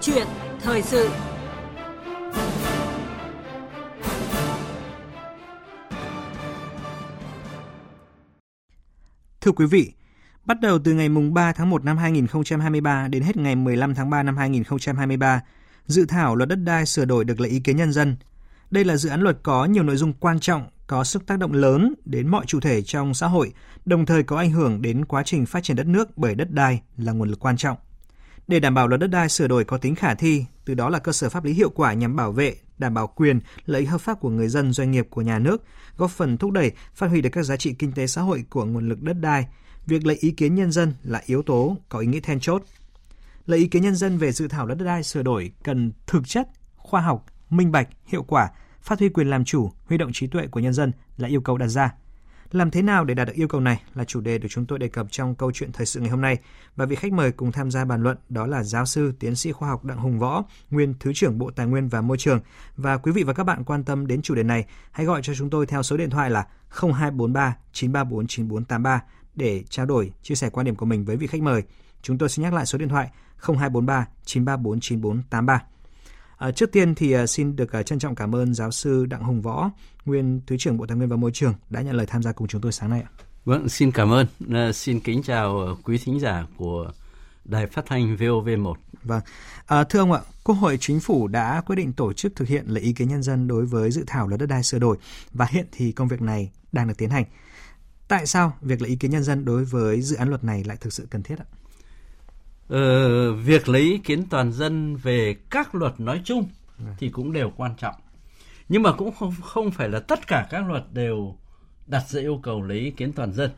chuyện thời sự Thưa quý vị, bắt đầu từ ngày mùng 3 tháng 1 năm 2023 đến hết ngày 15 tháng 3 năm 2023, dự thảo luật đất đai sửa đổi được lấy ý kiến nhân dân. Đây là dự án luật có nhiều nội dung quan trọng, có sức tác động lớn đến mọi chủ thể trong xã hội, đồng thời có ảnh hưởng đến quá trình phát triển đất nước bởi đất đai là nguồn lực quan trọng. Để đảm bảo luật đất đai sửa đổi có tính khả thi, từ đó là cơ sở pháp lý hiệu quả nhằm bảo vệ, đảm bảo quyền, lợi ích hợp pháp của người dân, doanh nghiệp của nhà nước, góp phần thúc đẩy, phát huy được các giá trị kinh tế xã hội của nguồn lực đất đai. Việc lấy ý kiến nhân dân là yếu tố có ý nghĩa then chốt. Lấy ý kiến nhân dân về dự thảo luật đất đai sửa đổi cần thực chất, khoa học, minh bạch, hiệu quả, phát huy quyền làm chủ, huy động trí tuệ của nhân dân là yêu cầu đặt ra. Làm thế nào để đạt được yêu cầu này là chủ đề được chúng tôi đề cập trong câu chuyện thời sự ngày hôm nay. Và vị khách mời cùng tham gia bàn luận đó là giáo sư, tiến sĩ khoa học Đặng Hùng Võ, nguyên Thứ trưởng Bộ Tài nguyên và Môi trường. Và quý vị và các bạn quan tâm đến chủ đề này, hãy gọi cho chúng tôi theo số điện thoại là 0243 934 9483 để trao đổi, chia sẻ quan điểm của mình với vị khách mời. Chúng tôi xin nhắc lại số điện thoại 0243 934 9483. À, trước tiên thì à, xin được à, trân trọng cảm ơn giáo sư Đặng Hùng Võ, nguyên Thứ trưởng Bộ Tài nguyên và Môi trường đã nhận lời tham gia cùng chúng tôi sáng nay ạ. Vâng, xin cảm ơn. À, xin kính chào quý thính giả của Đài Phát thanh VOV1. Vâng, à, thưa ông ạ, Quốc hội Chính phủ đã quyết định tổ chức thực hiện lấy ý kiến nhân dân đối với dự thảo luật đất đai sửa đổi và hiện thì công việc này đang được tiến hành. Tại sao việc lấy ý kiến nhân dân đối với dự án luật này lại thực sự cần thiết ạ? Ờ, việc lấy ý kiến toàn dân về các luật nói chung thì cũng đều quan trọng. Nhưng mà cũng không không phải là tất cả các luật đều đặt ra yêu cầu lấy ý kiến toàn dân.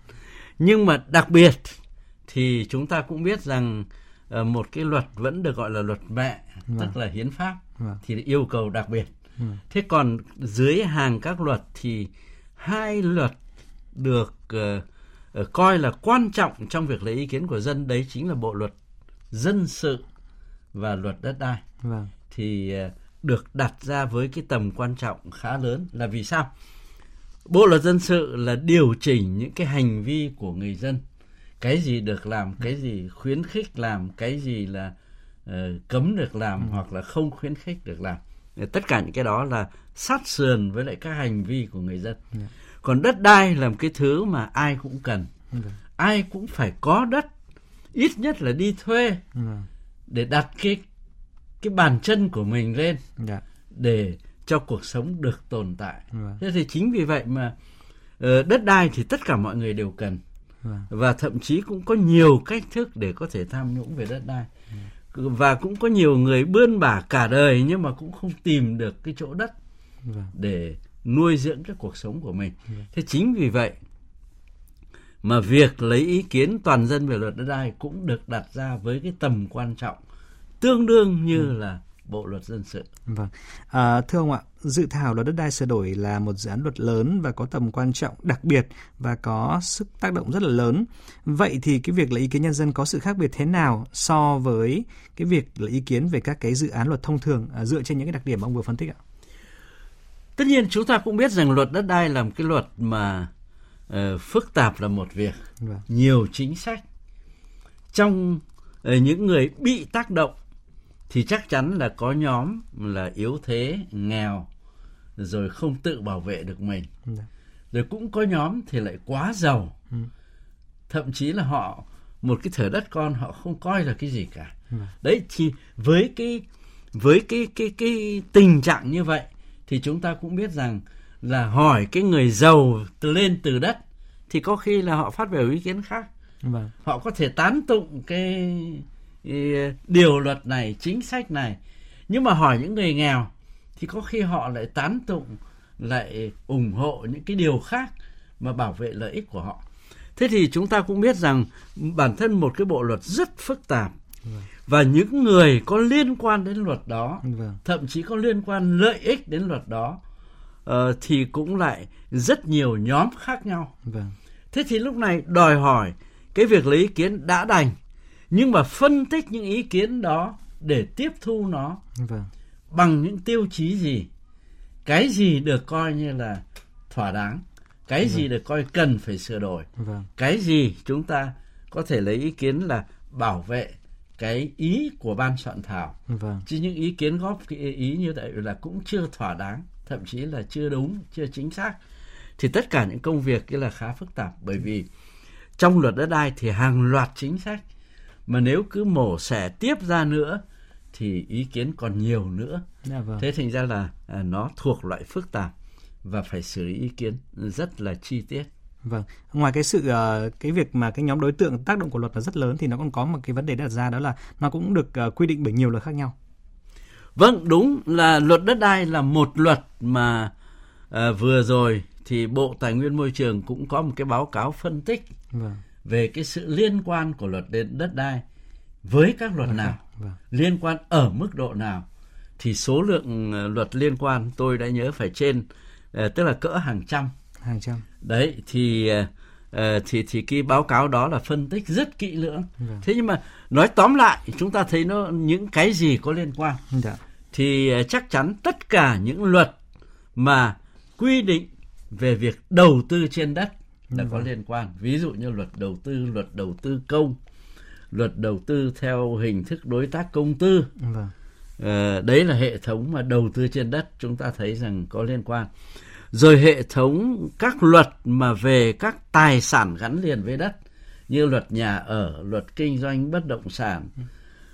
Nhưng mà đặc biệt thì chúng ta cũng biết rằng uh, một cái luật vẫn được gọi là luật mẹ, vâng. tức là hiến pháp vâng. thì yêu cầu đặc biệt. Vâng. Thế còn dưới hàng các luật thì hai luật được uh, uh, coi là quan trọng trong việc lấy ý kiến của dân đấy chính là bộ luật dân sự và luật đất đai vâng. thì ờ, được đặt ra với cái tầm quan trọng khá lớn là vì sao bộ luật dân sự là điều chỉnh những cái hành vi của người dân cái gì được làm cái gì khuyến khích làm cái gì là uh, cấm được làm ừ. hoặc là không khuyến khích được làm tất cả những cái đó là sát sườn với lại các hành vi của người dân ừ. còn đất đai là một cái thứ mà ai cũng cần ừ. ai cũng phải có đất ít nhất là đi thuê ừ. để đặt cái cái bàn chân của mình lên dạ. để cho cuộc sống được tồn tại. Vâng. Thế thì chính vì vậy mà uh, đất đai thì tất cả mọi người đều cần vâng. và thậm chí cũng có nhiều cách thức để có thể tham nhũng về đất đai ừ. và cũng có nhiều người bươn bả cả đời nhưng mà cũng không tìm được cái chỗ đất vâng. để nuôi dưỡng cái cuộc sống của mình. Vâng. Thế chính vì vậy mà việc lấy ý kiến toàn dân về luật đất đai cũng được đặt ra với cái tầm quan trọng tương đương như ừ. là bộ luật dân sự. Vâng, à, thưa ông ạ, dự thảo luật đất đai sửa đổi là một dự án luật lớn và có tầm quan trọng đặc biệt và có sức tác động rất là lớn. Vậy thì cái việc lấy ý kiến nhân dân có sự khác biệt thế nào so với cái việc lấy ý kiến về các cái dự án luật thông thường à, dựa trên những cái đặc điểm ông vừa phân tích ạ? Tất nhiên chúng ta cũng biết rằng luật đất đai là một cái luật mà uh, phức tạp là một việc vâng. nhiều chính sách trong uh, những người bị tác động thì chắc chắn là có nhóm là yếu thế nghèo rồi không tự bảo vệ được mình vâng. rồi cũng có nhóm thì lại quá giàu ừ. thậm chí là họ một cái thửa đất con họ không coi là cái gì cả vâng. đấy thì với cái với cái cái cái tình trạng như vậy thì chúng ta cũng biết rằng là hỏi cái người giàu từ lên từ đất thì có khi là họ phát biểu ý kiến khác vâng. họ có thể tán tụng cái, cái điều luật này chính sách này nhưng mà hỏi những người nghèo thì có khi họ lại tán tụng lại ủng hộ những cái điều khác mà bảo vệ lợi ích của họ thế thì chúng ta cũng biết rằng bản thân một cái bộ luật rất phức tạp vâng. và những người có liên quan đến luật đó vâng. thậm chí có liên quan lợi ích đến luật đó uh, thì cũng lại rất nhiều nhóm khác nhau. Vâng. Thế thì lúc này đòi hỏi cái việc lấy ý kiến đã đành nhưng mà phân tích những ý kiến đó để tiếp thu nó vâng. bằng những tiêu chí gì cái gì được coi như là thỏa đáng cái vâng. gì được coi cần phải sửa đổi vâng. cái gì chúng ta có thể lấy ý kiến là bảo vệ cái ý của ban soạn thảo Vâng. chứ những ý kiến góp ý như vậy là cũng chưa thỏa đáng thậm chí là chưa đúng chưa chính xác thì tất cả những công việc kia là khá phức tạp bởi vì trong luật đất đai thì hàng loạt chính sách mà nếu cứ mổ xẻ tiếp ra nữa thì ý kiến còn nhiều nữa Dạ vâng. thế thành ra là à, nó thuộc loại phức tạp và phải xử lý ý kiến rất là chi tiết Vâng. Ngoài cái sự ờ, cái việc mà cái nhóm đối tượng tác động của luật là rất lớn thì nó còn có một cái vấn đề đặt ra đó là nó cũng được ờ, quy định bởi nhiều luật khác nhau. Vâng, đúng là luật đất đai là một luật mà à, vừa rồi thì Bộ Tài nguyên Môi trường cũng có một cái báo cáo phân tích Vâng. về cái sự liên quan của luật đến đất đai với các luật nào, Vâng. liên quan ở mức độ nào thì số lượng ờ, luật liên quan tôi đã nhớ phải trên ờ, tức là cỡ hàng trăm. Hàng trăm. Đấy thì ờ, thì thì cái báo cáo đó là phân tích rất kỹ lưỡng. Vâng. Thế nhưng mà nói tóm lại chúng ta thấy nó những cái gì có liên quan Dạ. Thì ờ, chắc chắn tất cả những luật mà quy định về việc đầu tư trên đất là có liên quan. Ví dụ như luật đầu tư, luật đầu tư công, luật đầu tư theo hình thức đối tác công tư. Vâng. Ờ, đấy là hệ thống mà đầu tư trên đất chúng ta thấy rằng có liên quan. Rồi hệ thống các luật mà về các tài sản gắn liền với đất như luật nhà ở, luật kinh doanh bất động sản,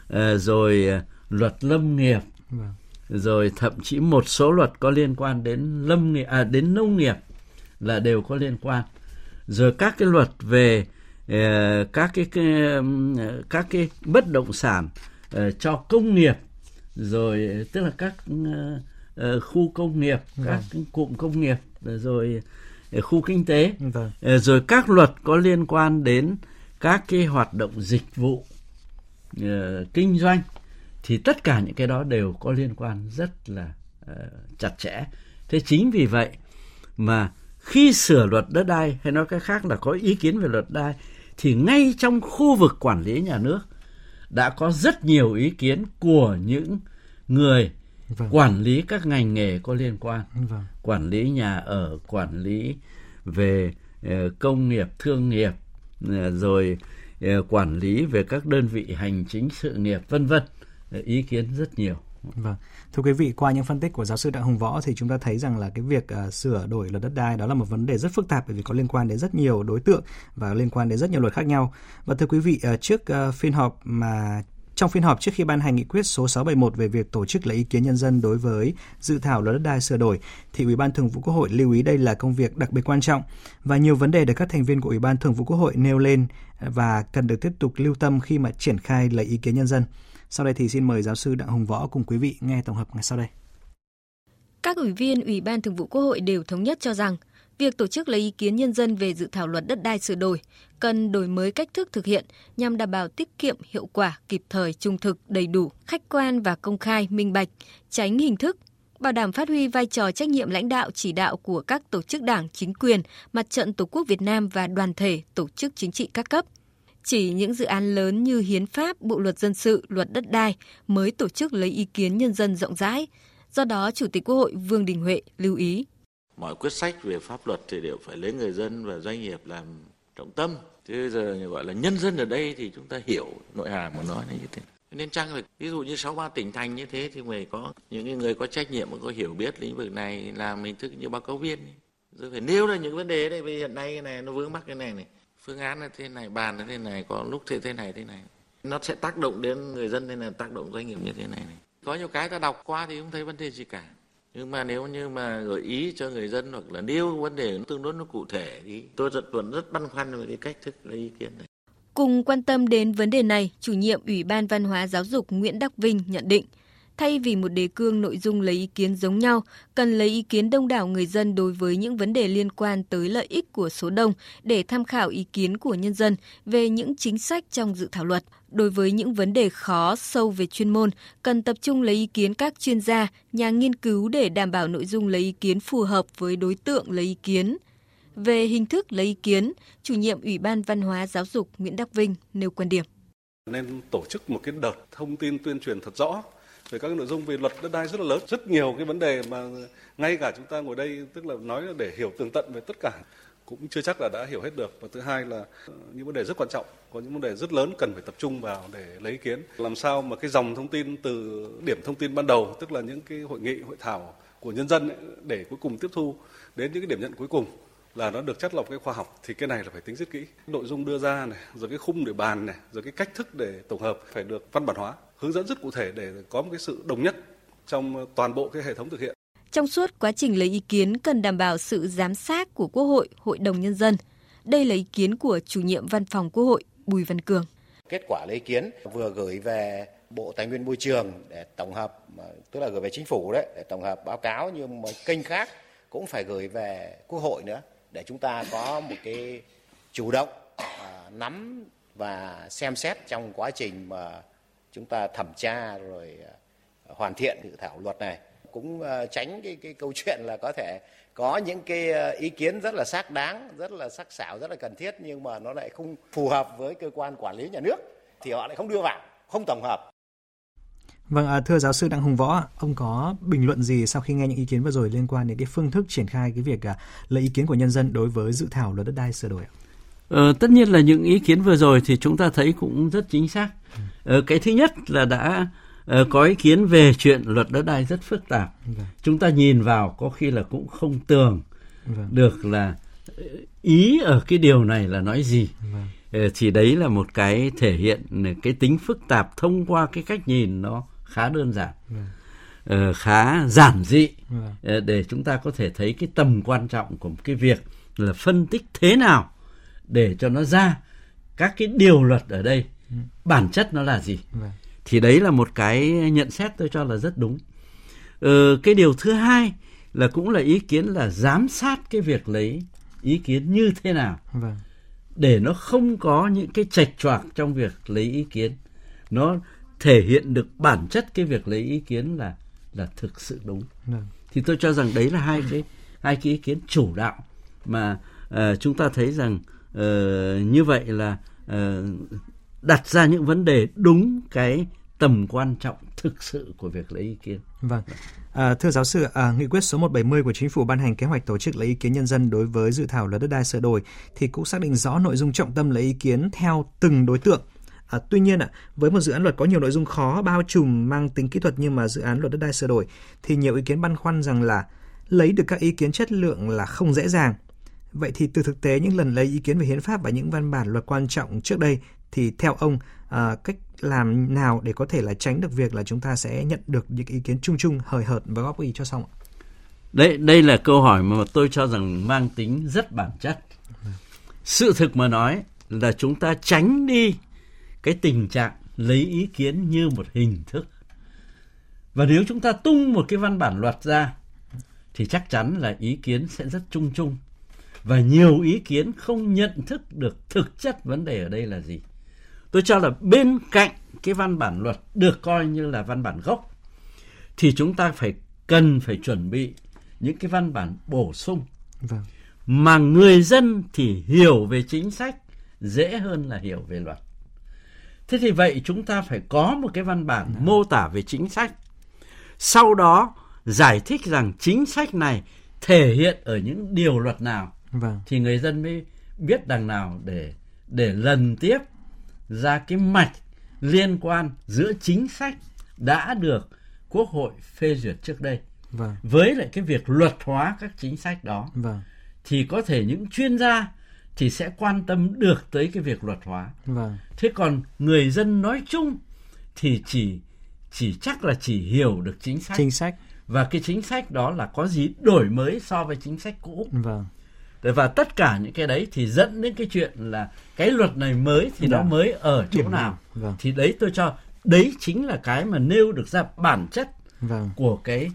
ờ, rồi luật lâm nghiệp, Vâng. rồi thậm chí một số luật có liên quan đến lâm nghiệp à, đến nông nghiệp là đều có liên quan rồi các cái luật về ờ, các cái, các cái bất động sản ờ, cho công nghiệp rồi tức là các ờ, khu công nghiệp các cụm công nghiệp rồi khu kinh tế Vâng. Rồi các luật có liên quan đến các cái hoạt động dịch vụ kinh doanh thì tất cả những cái đó đều có liên quan rất là ờ, chặt chẽ thế chính vì vậy mà khi sửa luật đất đai hay nói cách khác là có ý kiến về luật đai thì ngay trong khu vực quản lý nhà nước đã có rất nhiều ý kiến của những người Vâng. quản lý các ngành nghề có liên quan Vâng. quản lý nhà ở quản lý về ờ, công nghiệp thương nghiệp ờ, rồi quản lý về các đơn vị hành chính sự nghiệp vân vân ý kiến rất nhiều Vâng. Thưa quý vị, qua những phân tích của giáo sư Đặng Hùng Võ thì chúng ta thấy rằng là cái việc uh, sửa đổi luật đất đai đó là một vấn đề rất phức tạp bởi vì có liên quan đến rất nhiều đối tượng và liên quan đến rất nhiều luật khác nhau. Và thưa quý vị, uh, trước uh, phiên họp mà trong phiên họp trước khi ban hành nghị quyết số 671 về việc tổ chức lấy ý kiến nhân dân đối với dự thảo luật đất đai sửa đổi, thì Ủy ban Thường vụ Quốc hội lưu ý đây là công việc đặc biệt quan trọng và nhiều vấn đề được các thành viên của Ủy ban Thường vụ Quốc hội nêu lên và cần được tiếp tục lưu tâm khi mà triển khai lấy ý kiến nhân dân. Sau đây thì xin mời giáo sư Đặng Hùng Võ cùng quý vị nghe tổng hợp ngay sau đây. Các ủy viên Ủy ban Thường vụ Quốc hội đều thống nhất cho rằng việc tổ chức lấy ý kiến nhân dân về dự thảo luật đất đai sửa đổi cần đổi mới cách thức thực hiện nhằm đảm bảo tiết kiệm, hiệu quả, kịp thời, trung thực, đầy đủ, khách quan và công khai, minh bạch, tránh hình thức, bảo đảm phát huy vai trò trách nhiệm lãnh đạo chỉ đạo của các tổ chức đảng, chính quyền, mặt trận Tổ quốc Việt Nam và đoàn thể, tổ chức chính trị các cấp. Chỉ những dự án lớn như hiến pháp, bộ luật dân sự, luật đất đai mới tổ chức lấy ý kiến nhân dân rộng rãi. Do đó, Chủ tịch Quốc hội Vương Đình Huệ lưu ý. mọi quyết sách về pháp luật thì đều phải lấy người dân và doanh nghiệp làm trọng tâm chứ giờ gọi là nhân dân ở đây thì chúng ta hiểu nội hàm của nó là như thế nên chăng là ví dụ như 63 tỉnh thành như thế thì phải có những người có trách nhiệm và có hiểu biết lĩnh vực này làm hình thức như báo cáo viên rồi phải nêu ra những vấn đề đấy vì hiện nay cái này nó vướng mắc cái này này phương án là thế này bàn là thế này có lúc thế thế này thế này. Nó sẽ tác động đến người dân nên là tác động doanh nghiệp như thế này này. Có nhiều cái ta đọc qua thì không thấy vấn đề gì cả. Nhưng mà nếu như mà gợi ý cho người dân hoặc là nêu vấn đề nó tương đối nó cụ thể thì tôi rất vẫn rất băn khoăn về cái cách thức lấy ý kiến này. Cùng quan tâm đến vấn đề này, chủ nhiệm Ủy ban Văn hóa Giáo dục Nguyễn Đắc Vinh nhận định, thay vì một đề cương nội dung lấy ý kiến giống nhau, cần lấy ý kiến đông đảo người dân đối với những vấn đề liên quan tới lợi ích của số đông để tham khảo ý kiến của nhân dân về những chính sách trong dự thảo luật. Đối với những vấn đề khó, sâu về chuyên môn, cần tập trung lấy ý kiến các chuyên gia, nhà nghiên cứu để đảm bảo nội dung lấy ý kiến phù hợp với đối tượng lấy ý kiến. Về hình thức lấy ý kiến, chủ nhiệm Ủy ban Văn hóa Giáo dục Nguyễn Đắc Vinh nêu quan điểm. nên tổ chức một cái đợt thông tin tuyên truyền thật rõ về các cái nội dung về luật đất đai rất là lớn. Rất nhiều cái vấn đề mà ngay cả chúng ta ngồi đây tức là nói là để hiểu tường tận về tất cả cũng chưa chắc là đã hiểu hết được. Và thứ hai là ờ, những vấn đề rất quan trọng có những vấn đề rất lớn cần phải tập trung vào để lấy ý kiến. Làm sao mà cái dòng thông tin từ điểm thông tin ban đầu tức là những cái hội nghị hội thảo của nhân dân ấy, để cuối cùng tiếp thu đến những cái điểm nhận cuối cùng là nó được chất lọc cái khoa học thì cái này là phải tính rất kỹ. Nội dung đưa ra này rồi cái khung để bàn này rồi cái cách thức để tổng hợp phải được văn bản hóa hướng dẫn rất cụ thể để có một cái sự đồng nhất trong toàn bộ cái hệ thống thực hiện trong suốt quá trình lấy ý kiến cần đảm bảo sự giám sát của Quốc hội, Hội đồng Nhân dân. Đây là ý kiến của chủ nhiệm văn phòng Quốc hội Bùi Văn Cường. Kết quả lấy ý kiến vừa gửi về Bộ Tài nguyên Môi trường để tổng hợp, tức là gửi về chính phủ đấy, để tổng hợp báo cáo nhưng mà kênh khác cũng phải gửi về Quốc hội nữa để chúng ta có một cái chủ động à, nắm và xem xét trong quá trình mà chúng ta thẩm tra rồi à, hoàn thiện dự thảo luật này cũng à, tránh cái cái câu chuyện là có thể có những cái à, ý kiến rất là xác đáng, rất là sắc sảo, rất là cần thiết nhưng mà nó lại không phù hợp với cơ quan quản lý nhà nước thì họ lại không đưa vào, không tổng hợp. Vâng, à, thưa giáo sư Đặng Hùng Võ, ông có bình luận gì sau khi nghe những ý kiến vừa rồi liên quan đến cái phương thức triển khai cái việc à, lấy ý kiến của nhân dân đối với dự thảo luật đất đai sửa đổi ạ? Ờ, tất nhiên là những ý kiến vừa rồi thì chúng ta thấy cũng rất chính xác. Ờ, cái thứ nhất là đã uh, có ý kiến về chuyện luật đất đai rất phức tạp. Vâng. Chúng ta nhìn vào có khi là cũng không tường vâng. được là ờ, ý ở cái điều này là nói gì. Vâng. Uh, thì đấy là một cái thể hiện cái tính phức tạp thông qua cái cách nhìn nó khá đơn giản. Vâng. Uh, khá giản dị vâng. uh, để chúng ta có thể thấy cái tầm quan trọng của cái việc là phân tích thế nào để cho nó ra các cái điều luật ở đây ừ. bản chất nó là gì. Vâng thì đấy là một cái nhận xét tôi cho là rất đúng ờ, cái điều thứ hai là cũng là ý kiến là giám sát cái việc lấy ý kiến như thế nào vâng. để nó không có những cái chệch choạc trong việc lấy ý kiến nó thể hiện được bản chất cái việc lấy ý kiến là là thực sự đúng vâng. thì tôi cho rằng đấy là hai cái hai cái ý kiến chủ đạo mà uh, chúng ta thấy rằng Ờ, như vậy là uh, đặt ra những vấn đề đúng cái tầm quan trọng thực sự của việc lấy ý kiến. Vâng. À, thưa giáo sư, à, nghị quyết số 170 của chính phủ ban hành kế hoạch tổ chức lấy ý kiến nhân dân đối với dự thảo luật đất đai sửa đổi thì cũng xác định rõ nội dung trọng tâm lấy ý kiến theo từng đối tượng. À, tuy nhiên ạ, với một dự án luật có nhiều nội dung khó bao trùm mang tính kỹ thuật như mà dự án luật đất đai sửa đổi thì nhiều ý kiến băn khoăn rằng là lấy được các ý kiến chất lượng là không dễ dàng. Vậy thì từ thực tế những lần lấy ý kiến về hiến pháp và những văn bản luật quan trọng trước đây thì theo ông à, cách làm nào để có thể là tránh được việc là chúng ta sẽ nhận được những ý kiến chung chung hời hợt và góp ý cho xong ạ? Đây đây là câu hỏi mà tôi cho rằng mang tính rất bản chất. Sự thực mà nói là chúng ta tránh đi cái tình trạng lấy ý kiến như một hình thức. Và nếu chúng ta tung một cái văn bản luật ra thì chắc chắn là ý kiến sẽ rất chung chung và nhiều ý kiến không nhận thức được thực chất vấn đề ở đây là gì. Tôi cho là bên cạnh cái văn bản luật được coi như là văn bản gốc thì chúng ta phải cần phải chuẩn bị những cái văn bản bổ sung vâng. mà người dân thì hiểu về chính sách dễ hơn là hiểu về luật. Thế thì vậy chúng ta phải có một cái văn bản vâng. mô tả về chính sách. Sau đó giải thích rằng chính sách này thể hiện ở những điều luật nào vâng. thì người dân mới biết đằng nào để để lần tiếp ra cái mạch liên quan giữa chính sách đã được Quốc hội phê duyệt trước đây vâng. với lại cái việc luật hóa các chính sách đó vâng. thì có thể những chuyên gia thì sẽ quan tâm được tới cái việc luật hóa. Vâng. Thế còn người dân nói chung thì chỉ chỉ chắc là chỉ hiểu được chính sách. Chính sách. Và cái chính sách đó là có gì đổi mới so với chính sách cũ. Vâng và tất cả những cái đấy thì dẫn đến cái chuyện là cái luật này mới thì nó dạ. mới ở chỗ nào vâng. thì đấy tôi cho đấy chính là cái mà nêu được ra bản chất vâng. của cái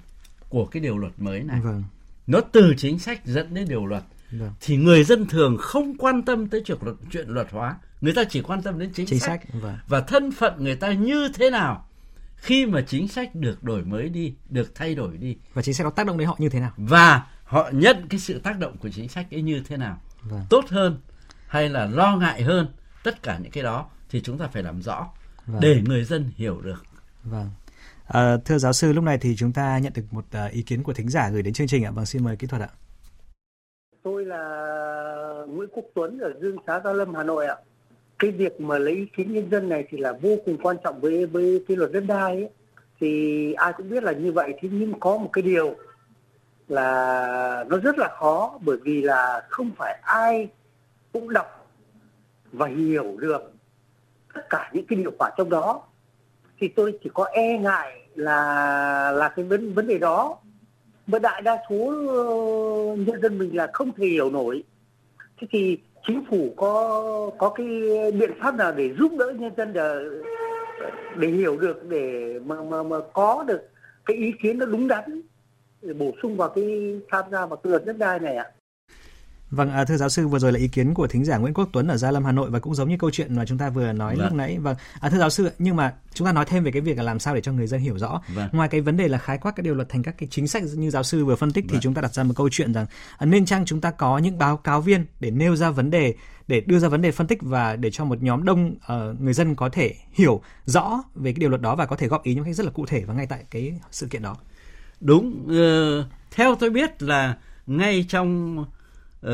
của cái điều luật mới này vâng. nó từ chính sách dẫn đến điều luật vâng. thì người dân thường không quan tâm tới chuyện luật chuyện luật hóa người ta chỉ quan tâm đến chính, chính sách, sách. Vâng. và thân phận người ta như thế nào khi mà chính sách được đổi mới đi được thay đổi đi và chính sách có tác động đến họ như thế nào và họ nhận cái sự tác động của chính sách ấy như thế nào vâng. tốt hơn hay là lo ngại hơn tất cả những cái đó thì chúng ta phải làm rõ vâng. để người dân hiểu được vâng à, thưa giáo sư lúc này thì chúng ta nhận được một uh, ý kiến của thính giả gửi đến chương trình ạ vâng xin mời kỹ thuật ạ Tôi là Nguyễn Quốc Tuấn ở Dương Xá Gia Lâm Hà Nội ạ. Cái việc mà lấy ý kiến nhân dân này thì là vô cùng quan trọng với với cái luật đất đai ấy. Thì ai cũng biết là như vậy thế nhưng có một cái điều là nó rất là khó, bởi vì là không phải ai cũng đọc và hiểu được tất cả những cái điều khoản trong đó. Thì tôi chỉ có e ngại là là cái vấn vấn đề đó. Mà đại đa số ờ, nhân dân mình là không thể hiểu nổi. Thế thì chính phủ có có cái biện pháp nào để giúp đỡ nhân dân để để hiểu được, để mà mà mà có được cái ý kiến nó đúng đắn? Để bổ sung vào cái tham gia vào cái luật đất đai này ạ Vâng, à, thưa giáo sư, vừa rồi là ý kiến của thính giả Nguyễn Quốc Tuấn ở Gia Lâm Hà Nội và cũng giống như câu chuyện mà chúng ta vừa nói vâng. lúc nãy. Vâng, à, thưa giáo sư, nhưng mà chúng ta nói thêm về cái việc là làm sao để cho người dân hiểu rõ. Vâng. Ngoài cái vấn đề là khái quát các điều luật thành các cái chính sách như giáo sư vừa phân tích vâng. thì chúng ta đặt ra một câu chuyện rằng à, nên chăng chúng ta có những báo cáo viên để nêu ra vấn đề để đưa ra vấn đề phân tích và để cho một nhóm đông uh, người dân có thể hiểu rõ về cái điều luật đó và có thể góp ý những cách rất là cụ thể và ngay tại cái sự kiện đó. Đúng, uh, theo tôi biết là ngay trong uh,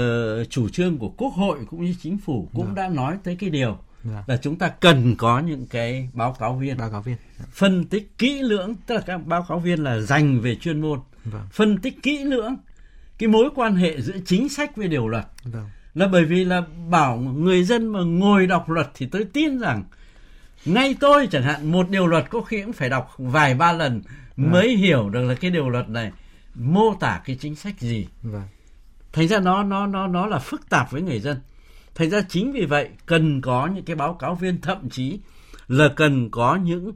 chủ trương của quốc hội cũng như chính phủ cũng yeah. Dạ. đã nói tới cái điều yeah. Dạ. là chúng ta cần có những cái báo cáo viên báo cáo viên yeah. phân tích kỹ lưỡng tức là các báo cáo viên là dành về chuyên môn vâng. phân tích kỹ lưỡng cái mối quan hệ giữa chính sách với điều luật vâng. là bởi vì là bảo người dân mà ngồi đọc luật thì tôi tin rằng ngay tôi chẳng hạn một điều luật có khi cũng phải đọc vài ba lần vâng. mới hiểu được là cái điều luật này mô tả cái chính sách gì vâng thành ra nó nó nó nó là phức tạp với người dân thành ra chính vì vậy cần có những cái báo cáo viên thậm chí là cần có những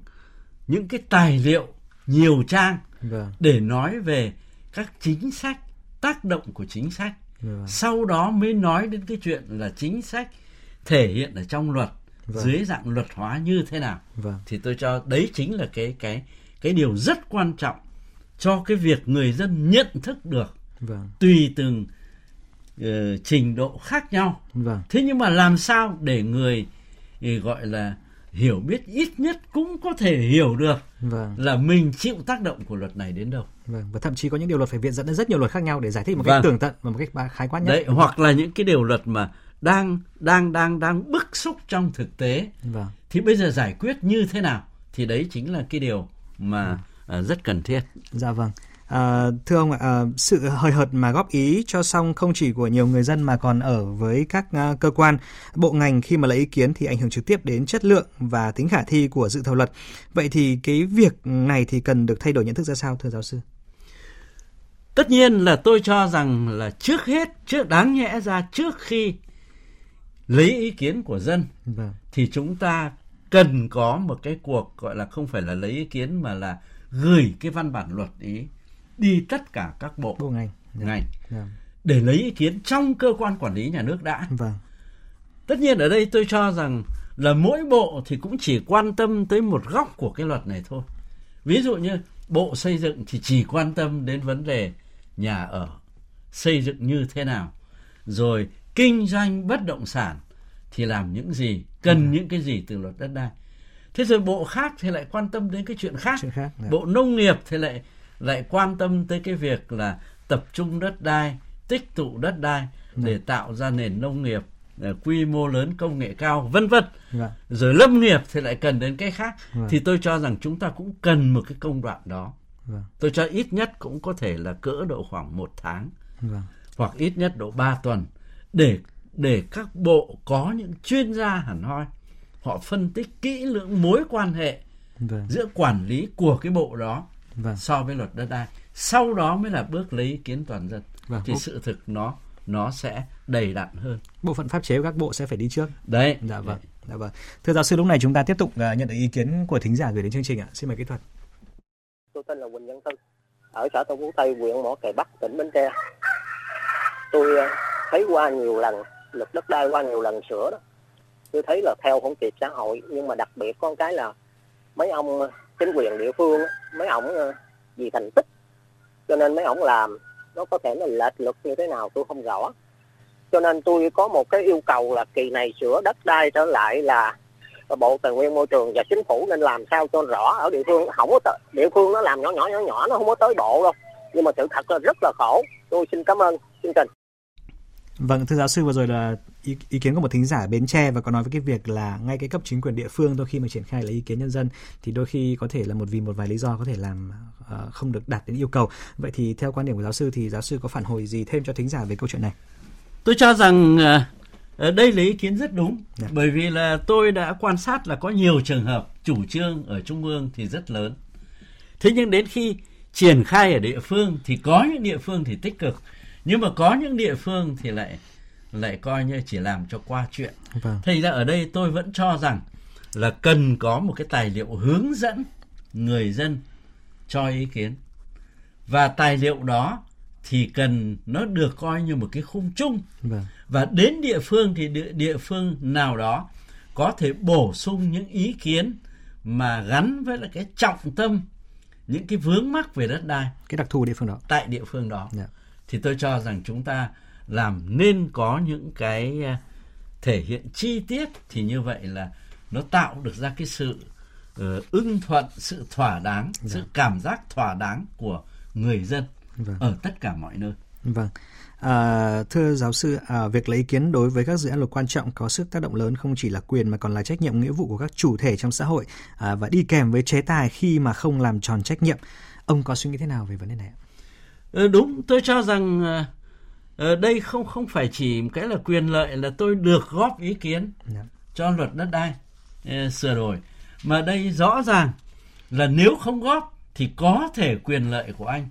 những cái tài liệu nhiều trang vâng. để nói về các chính sách tác động của chính sách vâng. sau đó mới nói đến cái chuyện là chính sách thể hiện ở trong luật vâng. dưới dạng luật hóa như thế nào vâng. thì tôi cho đấy chính là cái cái cái điều rất quan trọng cho cái việc người dân nhận thức được vâng. tùy từng uh, trình độ khác nhau vâng. thế nhưng mà làm sao để người thì gọi là hiểu biết ít nhất cũng có thể hiểu được vâng. là mình chịu tác động của luật này đến đâu. Vâng. Và thậm chí có những điều luật phải viện dẫn đến rất nhiều luật khác nhau để giải thích một vâng. cách tường tận và một cách khái quát nhất. Đấy, hoặc là những cái điều luật mà đang đang đang đang bức xúc trong thực tế. Vâng. Thì bây giờ giải quyết như thế nào? Thì đấy chính là cái điều mà vâng. uh, rất cần thiết. Dạ vâng. À, thưa ông ạ, à, sự hời hợt mà góp ý cho xong không chỉ của nhiều người dân mà còn ở với các uh, cơ quan, bộ ngành khi mà lấy ý kiến thì ảnh hưởng trực tiếp đến chất lượng và tính khả thi của dự thảo luật. Vậy thì cái việc này thì cần được thay đổi nhận thức ra sao thưa giáo sư? Tất nhiên là tôi cho rằng là trước hết, trước đáng nhẽ ra trước khi lấy ý kiến của dân vâng. thì chúng ta cần có một cái cuộc gọi là không phải là lấy ý kiến mà là gửi cái văn bản luật ý đi tất cả các bộ, bộ ngành, dạ. ngành yeah. Dạ. để lấy ý kiến trong cơ quan quản lý nhà nước đã. Vâng. Tất nhiên ở đây tôi cho rằng là mỗi bộ thì cũng chỉ quan tâm tới một góc của cái luật này thôi. Ví dụ như bộ xây dựng thì chỉ quan tâm đến vấn đề nhà ở xây dựng như thế nào, rồi kinh doanh bất động sản thì làm những gì, cần ừ. những cái gì từ luật đất đai. Thế rồi bộ khác thì lại quan tâm đến cái chuyện khác. Chuyện khác dạ. Bộ nông nghiệp thì lại lại quan tâm tới cái việc là tập trung đất đai tích tụ đất đai để ừ. tạo ra nền nông nghiệp ờ, quy mô lớn công nghệ cao vân vân dạ. rồi lâm nghiệp thì lại cần đến cái khác dạ. thì tôi cho rằng chúng ta cũng cần một cái công đoạn đó dạ. tôi cho ít nhất cũng có thể là cỡ độ khoảng một tháng hoặc ít nhất độ 3 tuần để để các bộ có những chuyên gia hẳn hoi họ phân tích kỹ lưỡng mối quan hệ giữa quản lý của cái bộ đó vâng. so với luật đất đai. Sau đó mới là bước lấy ý kiến toàn dân. Vâng. thì sự thực nó nó sẽ đầy đặn hơn. Bộ phận pháp chế của các bộ sẽ phải đi trước. Đấy. Dạ vâng dạ vâng. Thưa giáo sư lúc này chúng ta tiếp tục uh, nhận được ý kiến của thính giả gửi đến chương trình ạ. Xin mời kỹ thuật. Tôi tên là Quỳnh Văn Tư ở xã Tân Phú Tây huyện Mỏ Cày Bắc tỉnh Bến Tre. Tôi uh, thấy qua nhiều lần luật đất đai qua nhiều lần sửa đó. Tôi thấy là theo không kịp xã hội, nhưng mà đặc biệt con cái là mấy ông ờ, chính quyền địa phương mấy ổng ờ, vì thành tích, cho nên mấy ổng làm, nó có thể nó lệch luật như thế nào tôi không rõ. Cho nên tôi có một cái yêu cầu là kỳ này sửa đất đai trở lại là bộ tài nguyên môi trường và chính phủ nên làm sao cho rõ ở địa phương. Không có địa phương nó làm nhỏ nhỏ nhỏ nhỏ, nó không có tới bộ đâu. Nhưng mà sự thật là rất là khổ. Tôi xin cảm ơn chương trình. Vâng, thưa giáo sư vừa rồi là ý, ý kiến của một thính giả Bến Tre và có nói với cái việc là ngay cái cấp chính quyền địa phương đôi khi mà triển khai lấy ý kiến nhân dân thì đôi khi có thể là một vì một vài lý do có thể làm uh, không được đạt đến yêu cầu. Vậy thì theo quan điểm của giáo sư thì giáo sư có phản hồi gì thêm cho thính giả về câu chuyện này? Tôi cho rằng uh, đây là ý kiến rất đúng. Dạ. bởi vì là tôi đã quan sát là có nhiều trường hợp chủ trương ở trung ương thì rất lớn. Thế nhưng đến khi triển khai ở địa phương thì có những địa phương thì tích cực nhưng mà có những địa phương thì lại lại coi như chỉ làm cho qua chuyện vâng. thành ra ở đây tôi vẫn cho rằng là cần có một cái tài liệu hướng dẫn người dân cho ý kiến và tài liệu đó thì cần nó được coi như một cái khung chung vâng. và đến địa phương thì địa, địa phương nào đó có thể bổ sung những ý kiến mà gắn với là cái trọng tâm những cái vướng mắc về đất đai cái đặc thù địa phương đó tại địa phương đó yeah. Dạ. thì tôi cho rằng chúng ta làm nên có những cái à, thể hiện chi tiết thì như vậy là nó tạo được ra cái sự uh, ưng thuận sự thỏa đáng yeah. sự dạ. cảm giác thỏa đáng của người dân vâng. ở tất cả mọi nơi vâng À, thưa giáo sư, à, việc lấy ý kiến đối với các dự án luật quan trọng có sức tác động lớn không chỉ là quyền mà còn là trách nhiệm nghĩa vụ của các chủ thể trong xã hội à, và đi kèm với chế tài khi mà không làm tròn trách nhiệm. Ông có suy nghĩ thế nào về vấn đề này? Ừ, đúng, tôi cho rằng à, đây không không phải chỉ cái là quyền lợi là tôi được góp ý kiến. Dạ. cho luật đất đai sửa đổi, mà đây rõ ràng là nếu không góp thì có thể quyền lợi của anh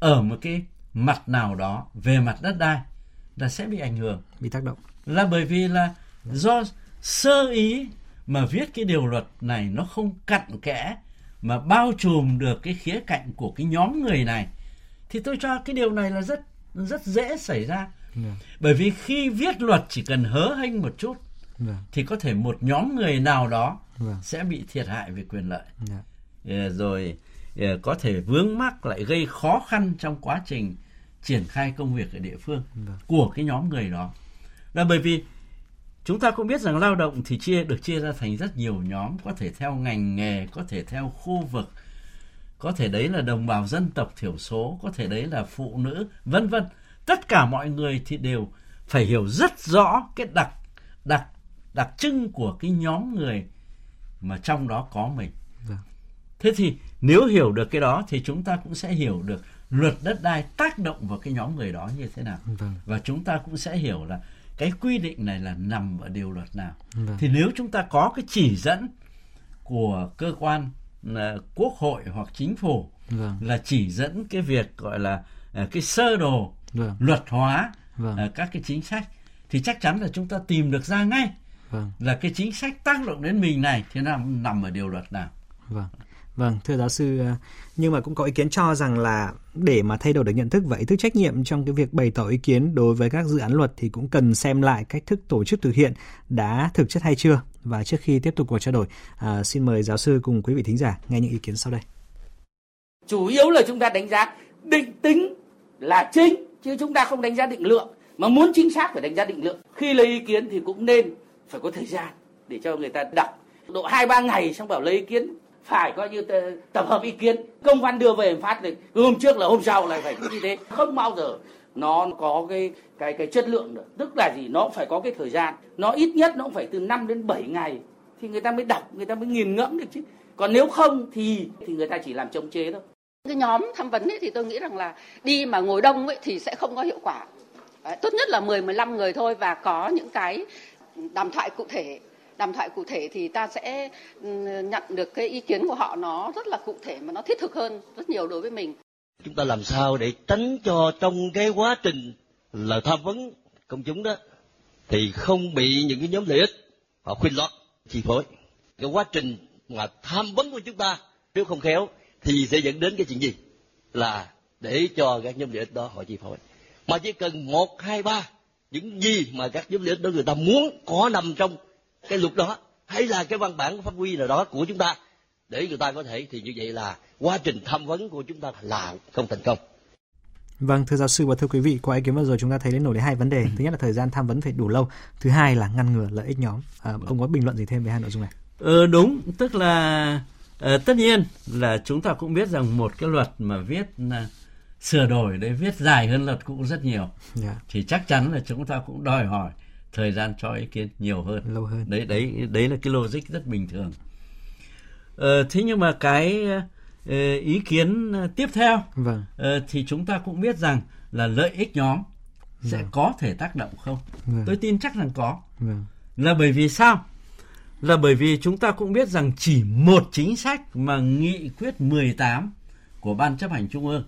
ở một cái mặt nào đó về mặt đất đai là sẽ bị ảnh hưởng bị tác động là bởi vì là do sơ ý mà viết cái điều luật này nó không cặn kẽ mà bao trùm được cái khía cạnh của cái nhóm người này thì tôi cho cái điều này là rất rất dễ xảy ra yeah. Dạ. bởi vì khi viết luật chỉ cần hớ hênh một chút yeah. Dạ. thì có thể một nhóm người nào đó yeah. Dạ. sẽ bị thiệt hại về quyền lợi yeah. rồi Ờ, có thể vướng mắc lại gây khó khăn trong quá trình triển khai công việc ở địa phương vâng. của cái nhóm người đó là bởi vì chúng ta cũng biết rằng lao động thì chia được chia ra thành rất nhiều nhóm có thể theo ngành nghề có thể theo khu vực có thể đấy là đồng bào dân tộc thiểu số có thể đấy là phụ nữ vân vân tất cả mọi người thì đều phải hiểu rất rõ cái đặc đặc đặc trưng của cái nhóm người mà trong đó có mình vâng. thế thì nếu hiểu được cái đó thì chúng ta cũng sẽ hiểu được luật đất đai tác động vào cái nhóm người đó như thế nào vâng. và chúng ta cũng sẽ hiểu là cái quy định này là nằm ở điều luật nào vâng. thì nếu chúng ta có cái chỉ dẫn của cơ quan là quốc hội hoặc chính phủ vâng. là chỉ dẫn cái việc gọi là à, cái sơ đồ vâng. luật hóa vâng. À, các cái chính sách thì chắc chắn là chúng ta tìm được ra ngay vâng. là cái chính sách tác động đến mình này thì nằm nằm ở điều luật nào vâng Vâng, thưa giáo sư, ờ, nhưng mà cũng có ý kiến cho rằng là để mà thay đổi được nhận thức và ý thức trách nhiệm trong cái việc bày tỏ ý kiến đối với các dự án luật thì cũng cần xem lại cách thức tổ chức thực hiện đã thực chất hay chưa. Và trước khi tiếp tục cuộc trao đổi, à, xin mời giáo sư cùng quý vị thính giả nghe những ý kiến sau đây. Chủ yếu là chúng ta đánh giá định tính là chính, chứ chúng ta không đánh giá định lượng. Mà muốn chính xác phải đánh giá định lượng. Khi lấy ý kiến thì cũng nên phải có thời gian để cho người ta đọc độ hai ba ngày xong bảo lấy ý kiến phải coi như tập hợp ý kiến công văn đưa về phát thì hôm trước là hôm sau lại phải như thế. Không bao giờ nó có cái cái cái chất lượng được. Tức là gì? Nó phải có cái thời gian. Nó ít nhất nó cũng phải từ 5 đến 7 ngày thì người ta mới đọc người ta mới nghiền ngẫm được chứ. Còn nếu không thì thì người ta chỉ làm chống chế thôi. Cái nhóm tham vấn ấy thì tôi nghĩ rằng là đi mà ngồi đông ấy thì sẽ không có hiệu quả. Đấy, tốt nhất là 10 15 người thôi và có những cái đàm thoại cụ thể đàm thoại cụ thể thì ta sẽ ừ, nhận được cái ý kiến của họ nó rất là cụ thể mà nó thiết thực hơn rất nhiều đối với mình. Chúng ta làm sao để tránh cho trong cái quá trình là tham vấn công chúng đó, thì không bị những cái nhóm lợi ích họ khuyên lót chi phối. Cái quá trình mà tham vấn của chúng ta nếu không khéo thì sẽ dẫn đến cái chuyện gì? Là để cho các nhóm lợi ích đó họ chi phối. Mà chỉ cần một, hai, ba, những gì mà các nhóm lợi ích đó người ta muốn có nằm trong cái luật đó hay là cái văn bản pháp quy nào đó của chúng ta để người ta có thể thì như vậy là quá trình tham vấn của chúng ta là không thành công Vâng, thưa giáo sư và thưa quý vị, qua ý kiến vừa rồi chúng ta thấy đến nổi lên hai vấn đề. Thứ nhất là thời gian tham vấn phải đủ lâu. Thứ hai là ngăn ngừa lợi ích nhóm. À, ông có bình luận gì thêm về hai nội dung này? Ừ, đúng, tức là uh, tất nhiên là chúng ta cũng biết rằng một cái luật mà viết uh, sửa đổi để viết dài hơn luật cũ rất nhiều yeah. Dạ. thì chắc chắn là chúng ta cũng đòi hỏi thời gian cho ý kiến nhiều hơn lâu hơn đấy đấy đấy là cái logic rất bình thường ờ, thế nhưng mà cái ờ, ý kiến tiếp theo vâng. ờ, thì chúng ta cũng biết rằng là lợi ích nhóm sẽ vâng. có thể tác động không vâng. tôi tin chắc rằng có vâng. là bởi vì sao là bởi vì chúng ta cũng biết rằng chỉ một chính sách mà nghị quyết 18 của ban chấp hành trung ương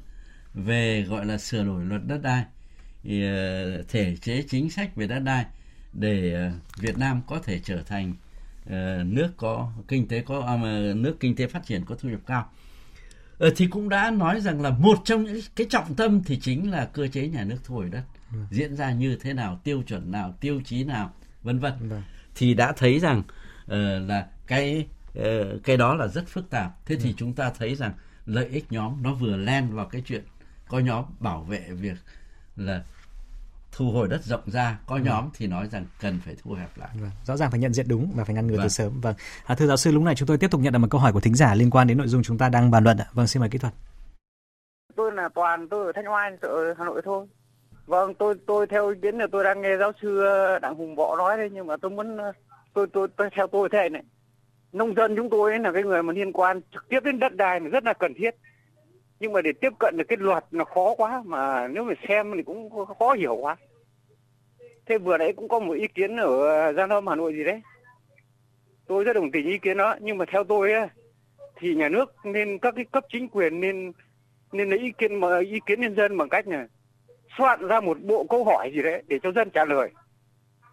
về gọi là sửa đổi luật đất đai thì, uh, thể chế chính sách về đất đai để uh, Việt Nam có thể trở thành uh, nước có kinh tế có uh, nước kinh tế phát triển có thu nhập cao uh, thì cũng đã nói rằng là một trong những cái trọng tâm thì chính là cơ chế nhà nước thu hồi đất ừ. diễn ra như thế nào tiêu chuẩn nào tiêu chí nào vân vân ừ. thì đã thấy rằng uh, là cái uh, cái đó là rất phức tạp thế ừ. thì chúng ta thấy rằng lợi ích nhóm nó vừa len vào cái chuyện có nhóm bảo vệ việc là thu hồi đất rộng ra có vâng. nhóm thì nói rằng cần phải thu hẹp lại. Vâng. rõ ràng phải nhận diện đúng và phải ngăn ngừa vâng. từ sớm. Vâng. À, thưa giáo sư lúc này chúng tôi tiếp tục nhận được một câu hỏi của thính giả liên quan đến nội dung chúng ta đang bàn luận ạ. Vâng xin mời kỹ thuật. Tôi là toàn tôi ở thanh oai ở hà nội thôi. Vâng tôi tôi theo ý kiến là tôi đang nghe giáo sư ờ, đặng hùng võ nói đấy nhưng mà tôi muốn ờ, tôi tôi, tôi theo tôi thế này. Nông dân chúng tôi ấy là cái người mà liên quan trực tiếp đến đất đai là rất là cần thiết nhưng mà để tiếp cận được cái luật nó khó quá mà nếu mà xem thì cũng khó hiểu quá. Thế vừa nãy cũng có một ý kiến ở Gia Lâm Hà Nội gì đấy. Tôi rất đồng tình ý kiến đó nhưng mà theo tôi ấy, thì nhà nước nên các cái cấp chính quyền nên nên lấy ý kiến mà ý kiến nhân dân bằng cách là soạn ra một bộ câu hỏi gì đấy để cho dân trả lời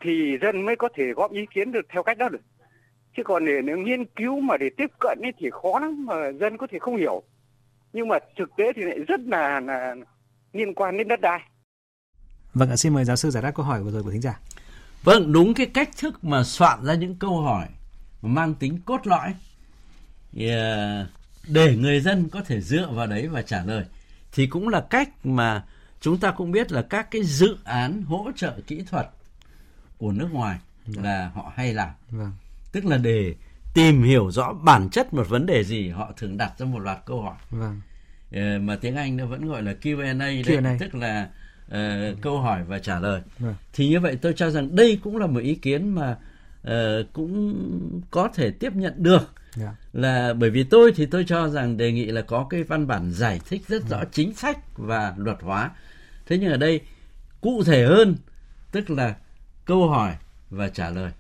thì dân mới có thể góp ý kiến được theo cách đó được. Chứ còn để nếu nghiên cứu mà để tiếp cận ấy thì khó lắm mà dân có thể không hiểu nhưng mà thực tế thì lại rất là, là liên quan đến đất đai. Vâng xin mời giáo sư giải đáp câu hỏi vừa rồi của thính giả. Vâng đúng cái cách thức mà soạn ra những câu hỏi mà mang tính cốt lõi ờ, để người dân có thể dựa vào đấy và trả lời thì cũng là cách mà chúng ta cũng biết là các cái dự án hỗ trợ kỹ thuật của nước ngoài vâng. là họ hay làm. Vâng. Tức là để tìm hiểu rõ bản chất một vấn đề gì họ thường đặt ra một loạt câu hỏi vâng. uh, mà tiếng Anh nó vẫn gọi là Q&A, đấy, Q&A. tức là uh, câu hỏi và trả lời vâng. thì như vậy tôi cho rằng đây cũng là một ý kiến mà uh, cũng có thể tiếp nhận được yeah. Dạ. là bởi vì tôi thì tôi cho rằng đề nghị là có cái văn bản giải thích rất rõ vâng. chính sách và luật hóa thế nhưng ở đây cụ thể hơn tức là câu hỏi và trả lời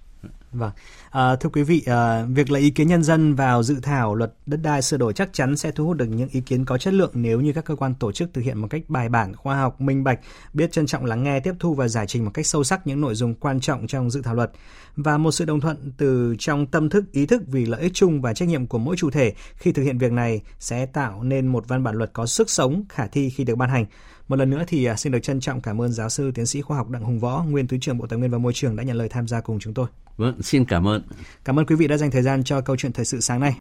Vâng, à, thưa quý vị, à, việc lấy ý kiến nhân dân vào dự thảo luật đất đai sửa đổi chắc chắn sẽ thu hút được những ý kiến có chất lượng nếu như các cơ quan tổ chức thực hiện một cách bài bản, khoa học, minh bạch, biết trân trọng lắng nghe, tiếp thu và giải trình một cách sâu sắc những nội dung quan trọng trong dự thảo luật và một sự đồng thuận từ trong tâm thức, ý thức vì lợi ích chung và trách nhiệm của mỗi chủ thể khi thực hiện việc này sẽ tạo nên một văn bản luật có sức sống, khả thi khi được ban hành. Một lần nữa thì à, xin được trân trọng cảm ơn giáo sư tiến sĩ khoa học Đặng Hùng Võ, nguyên thứ trưởng Bộ Tài nguyên và Môi trường đã nhận lời tham gia cùng chúng tôi. Vâng, xin cảm ơn. Cảm ơn quý vị đã dành thời gian cho câu chuyện thời sự sáng nay.